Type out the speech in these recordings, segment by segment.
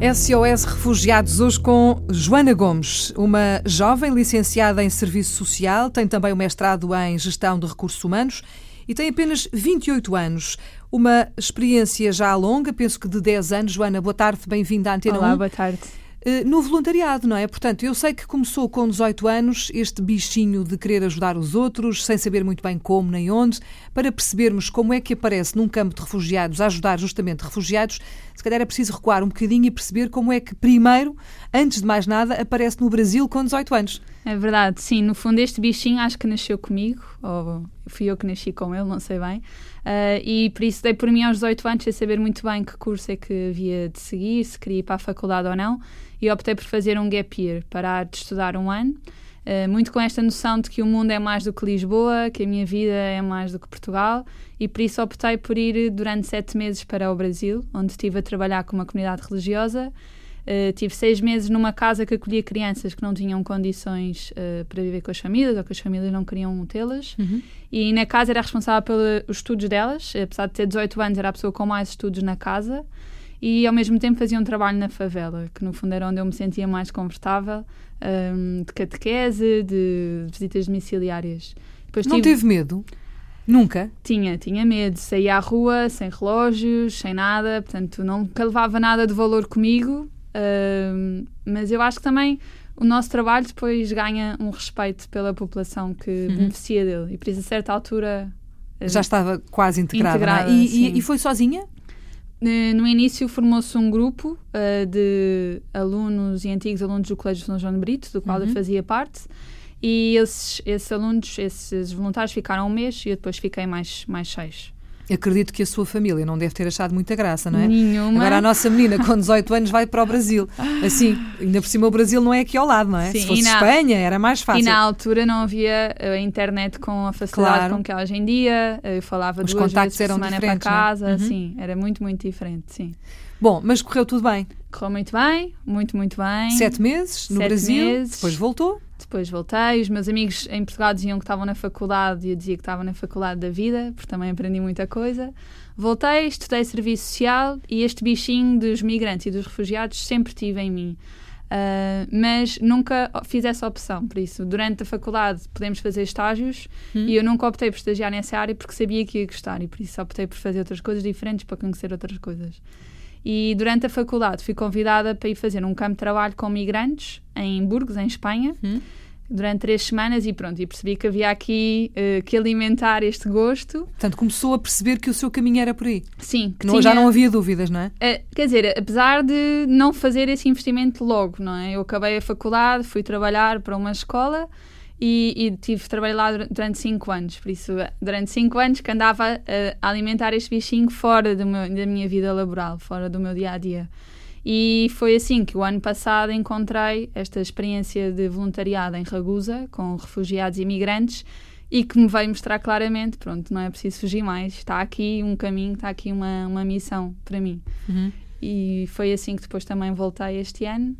SOS Refugiados, hoje com Joana Gomes, uma jovem licenciada em Serviço Social, tem também o mestrado em Gestão de Recursos Humanos e tem apenas 28 anos. Uma experiência já longa, penso que de 10 anos. Joana, boa tarde, bem-vinda à Antena Olá, 1. boa tarde. Eh, no voluntariado, não é? Portanto, eu sei que começou com 18 anos este bichinho de querer ajudar os outros, sem saber muito bem como nem onde, para percebermos como é que aparece num campo de refugiados a ajudar justamente refugiados, se calhar é preciso recuar um bocadinho e perceber como é que, primeiro, antes de mais nada, aparece no Brasil com 18 anos. É verdade, sim. No fundo, este bichinho acho que nasceu comigo, ou fui eu que nasci com ele, não sei bem. Uh, e por isso dei por mim aos 18 anos sem saber muito bem que curso é que havia de seguir, se queria ir para a faculdade ou não. E optei por fazer um gap year, parar de estudar um ano. Uh, muito com esta noção de que o mundo é mais do que Lisboa, que a minha vida é mais do que Portugal, e por isso optei por ir durante sete meses para o Brasil, onde estive a trabalhar com uma comunidade religiosa Uh, tive seis meses numa casa que acolhia crianças que não tinham condições uh, para viver com as famílias ou que as famílias não queriam tê-las. Uhum. E na casa era responsável pelos estudos delas. Apesar de ter 18 anos, era a pessoa com mais estudos na casa. E ao mesmo tempo fazia um trabalho na favela, que no fundo era onde eu me sentia mais confortável, um, de catequese, de visitas domiciliárias. Depois não tive... teve medo? Nunca? Tinha, tinha medo. Saía à rua sem relógios, sem nada, portanto nunca levava nada de valor comigo Uh, mas eu acho que também o nosso trabalho depois ganha um respeito pela população que uhum. beneficia dele. E por isso, a certa altura. Já estava quase integrada. É? integrada é? e, e, e, foi sozinha? No início formou-se um grupo uh, de alunos e antigos alunos do Colégio São João de Brito, do qual uhum. eu fazia parte, e esses, esses alunos, esses voluntários ficaram um mês e eu depois fiquei mais, mais seis. Acredito que a sua família não deve ter achado muita graça, não é? Nenhuma. Agora a nossa menina com 18 anos vai para o Brasil. Assim, ainda por cima o Brasil não é aqui ao lado, não é? Sim, Se fosse na, Espanha era mais fácil. E na altura não havia a eh, internet com a facilidade claro. com que é hoje em dia. Eu falava Os duas vezes por eram semana para casa. Uhum. Sim, era muito, muito diferente, sim. Bom, mas correu tudo bem? Correu muito bem, muito, muito bem. Sete meses no Sete Brasil, meses. depois voltou? Depois voltei. Os meus amigos em Portugal diziam que estavam na faculdade e eu dizia que estava na faculdade da vida, porque também aprendi muita coisa. Voltei, estudei serviço social e este bichinho dos migrantes e dos refugiados sempre tive em mim. Uh, mas nunca fiz essa opção, por isso, durante a faculdade podemos fazer estágios hum. e eu nunca optei por estagiar nessa área porque sabia que ia gostar e por isso optei por fazer outras coisas diferentes para conhecer outras coisas. E durante a faculdade fui convidada para ir fazer um campo de trabalho com migrantes em Burgos, em Espanha. Hum durante três semanas e pronto, e percebi que havia aqui uh, que alimentar este gosto. Portanto, começou a perceber que o seu caminho era por aí. Sim. Que não, tinha... Já não havia dúvidas, não é? Uh, quer dizer, apesar de não fazer esse investimento logo, não é? Eu acabei a faculdade, fui trabalhar para uma escola e, e tive trabalho lá durante cinco anos. Por isso, durante cinco anos que andava a alimentar este bichinho fora meu, da minha vida laboral, fora do meu dia a dia e foi assim que o ano passado encontrei esta experiência de voluntariado em Ragusa com refugiados e imigrantes e que me veio mostrar claramente, pronto, não é preciso fugir mais, está aqui um caminho, está aqui uma, uma missão para mim. Uhum. E foi assim que depois também voltei este ano.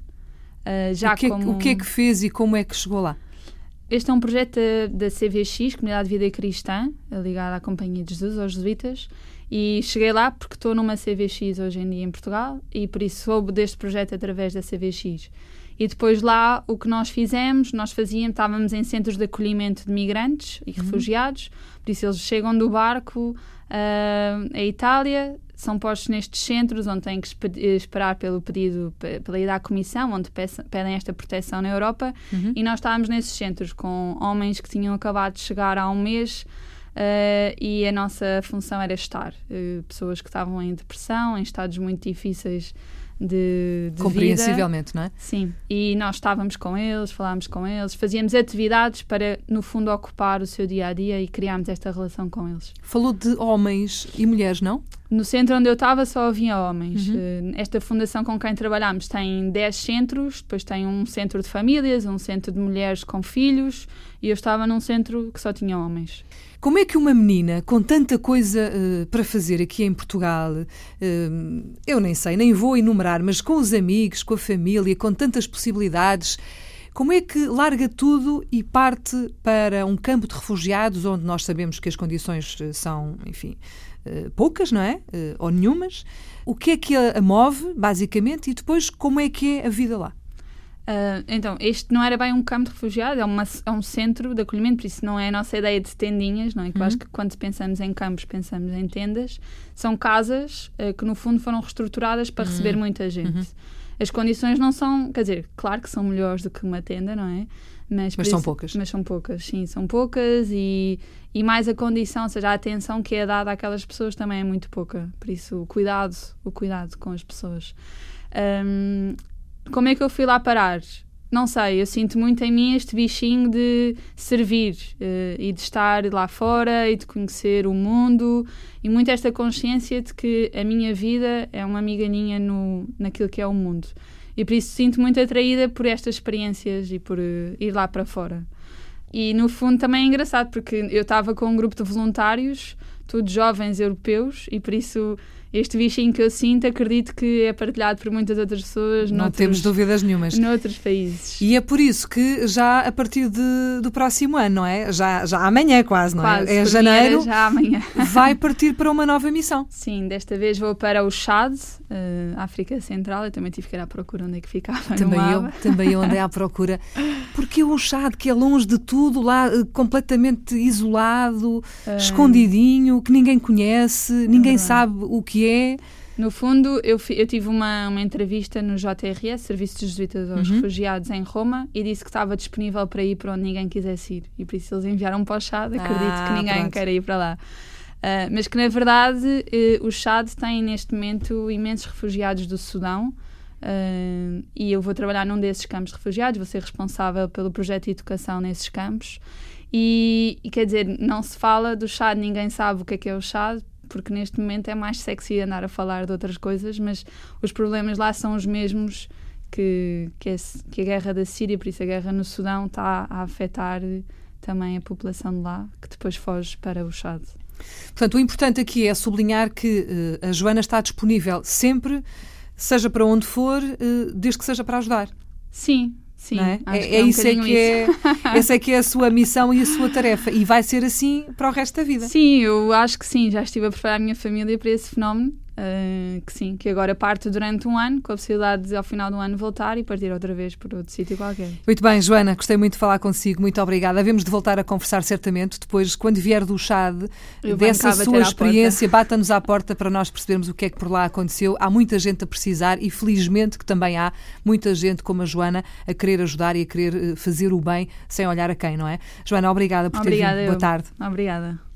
Uh, já o, que é, como... o que é que fez e como é que chegou lá? Este é um projeto da, da CVX, Comunidade de Vida Cristã, ligada à Companhia de Jesus, aos jesuítas, e cheguei lá porque estou numa CVX hoje em dia em Portugal e por isso soube deste projeto através da CVX. E depois lá o que nós fizemos, nós fazíamos, estávamos em centros de acolhimento de migrantes e uhum. refugiados, por isso eles chegam do barco uh, à Itália, são postos nestes centros onde têm que esperar pelo pedido, pela ida à comissão, onde pedem esta proteção na Europa, uhum. e nós estávamos nesses centros com homens que tinham acabado de chegar há um mês Uh, e a nossa função era estar. Uh, pessoas que estavam em depressão, em estados muito difíceis de, de Compreensivelmente, vida. não é? Sim. E nós estávamos com eles, falávamos com eles, fazíamos atividades para, no fundo, ocupar o seu dia a dia e criámos esta relação com eles. Falou de homens e mulheres, não? No centro onde eu estava só havia homens. Uhum. Uh, esta fundação com quem trabalhamos tem 10 centros, depois tem um centro de famílias, um centro de mulheres com filhos, e eu estava num centro que só tinha homens. Como é que uma menina com tanta coisa uh, para fazer aqui em Portugal, uh, eu nem sei, nem vou enumerar, mas com os amigos, com a família, com tantas possibilidades, como é que larga tudo e parte para um campo de refugiados onde nós sabemos que as condições eh, são, enfim, uh, poucas, não é? Uh, ou nenhumas. O que é que a move, basicamente, e depois como é que é a vida lá? Uh, então, este não era bem um campo de refugiados, é, uma, é um centro de acolhimento, por isso não é a nossa ideia de tendinhas, não é? Que uhum. eu acho que quando pensamos em campos, pensamos em tendas. São casas uh, que, no fundo, foram reestruturadas para uhum. receber muita gente. Uhum. As condições não são, quer dizer, claro que são melhores do que uma tenda, não é? Mas, mas são isso, poucas. Mas são poucas, sim, são poucas e, e mais a condição, ou seja, a atenção que é dada àquelas pessoas também é muito pouca. Por isso, o cuidado, o cuidado com as pessoas. Um, como é que eu fui lá parar? Não sei, eu sinto muito em mim este bichinho de servir uh, e de estar lá fora e de conhecer o mundo e muito esta consciência de que a minha vida é uma migalhinha no, naquilo que é o mundo. E por isso sinto muito atraída por estas experiências e por uh, ir lá para fora. E no fundo também é engraçado porque eu estava com um grupo de voluntários, todos jovens europeus, e por isso este bichinho que eu sinto, acredito que é partilhado por muitas outras pessoas. Não noutros, temos dúvidas nenhumas. Noutros países. E é por isso que já a partir de, do próximo ano, não é? Já, já amanhã quase, não é? quase, é? É janeiro. Já amanhã. vai partir para uma nova missão. Sim, desta vez vou para o Chad, uh, África Central. Eu também tive que ir à procura onde é que ficava. Também eu, também eu andei à procura. Porque o Chad, que é longe de tudo, lá uh, completamente isolado, uh, escondidinho, que ninguém conhece, ninguém sabe o que é. No fundo, eu, eu tive uma, uma entrevista no JRS, Serviço de Jesuítas aos uhum. Refugiados, em Roma, e disse que estava disponível para ir para onde ninguém quisesse ir. E por isso eles enviaram para o Chad. Acredito ah, que ninguém pronto. quer ir para lá. Uh, mas que, na verdade, uh, o Chad tem neste momento imensos refugiados do Sudão. Uh, e eu vou trabalhar num desses campos de refugiados, vou ser responsável pelo projeto de educação nesses campos. E, e, quer dizer, não se fala do Chad, ninguém sabe o que é que é o Chad, porque neste momento é mais sexy andar a falar de outras coisas, mas os problemas lá são os mesmos que, que, é, que a guerra da Síria, por isso a guerra no Sudão está a afetar também a população de lá, que depois foge para o Chad. Portanto, o importante aqui é sublinhar que uh, a Joana está disponível sempre, seja para onde for, uh, desde que seja para ajudar. Sim, Sim, é? é, é, um isso é que é, essa é que é a sua missão e a sua tarefa e vai ser assim para o resto da vida. Sim, eu acho que sim, já estive a preparar a minha família para esse fenómeno Uh, que sim, que agora parte durante um ano, com a possibilidade de ao final do ano voltar e partir outra vez para outro sítio qualquer. Muito bem, Joana, gostei muito de falar consigo, muito obrigada. Havemos de voltar a conversar certamente depois, quando vier do Chad, Eu dessa sua experiência, bata-nos à porta para nós percebermos o que é que por lá aconteceu. Há muita gente a precisar e felizmente que também há muita gente como a Joana a querer ajudar e a querer eh, fazer o bem sem olhar a quem, não é? Joana, obrigada por obrigada ter vindo. Boa tarde. Obrigada.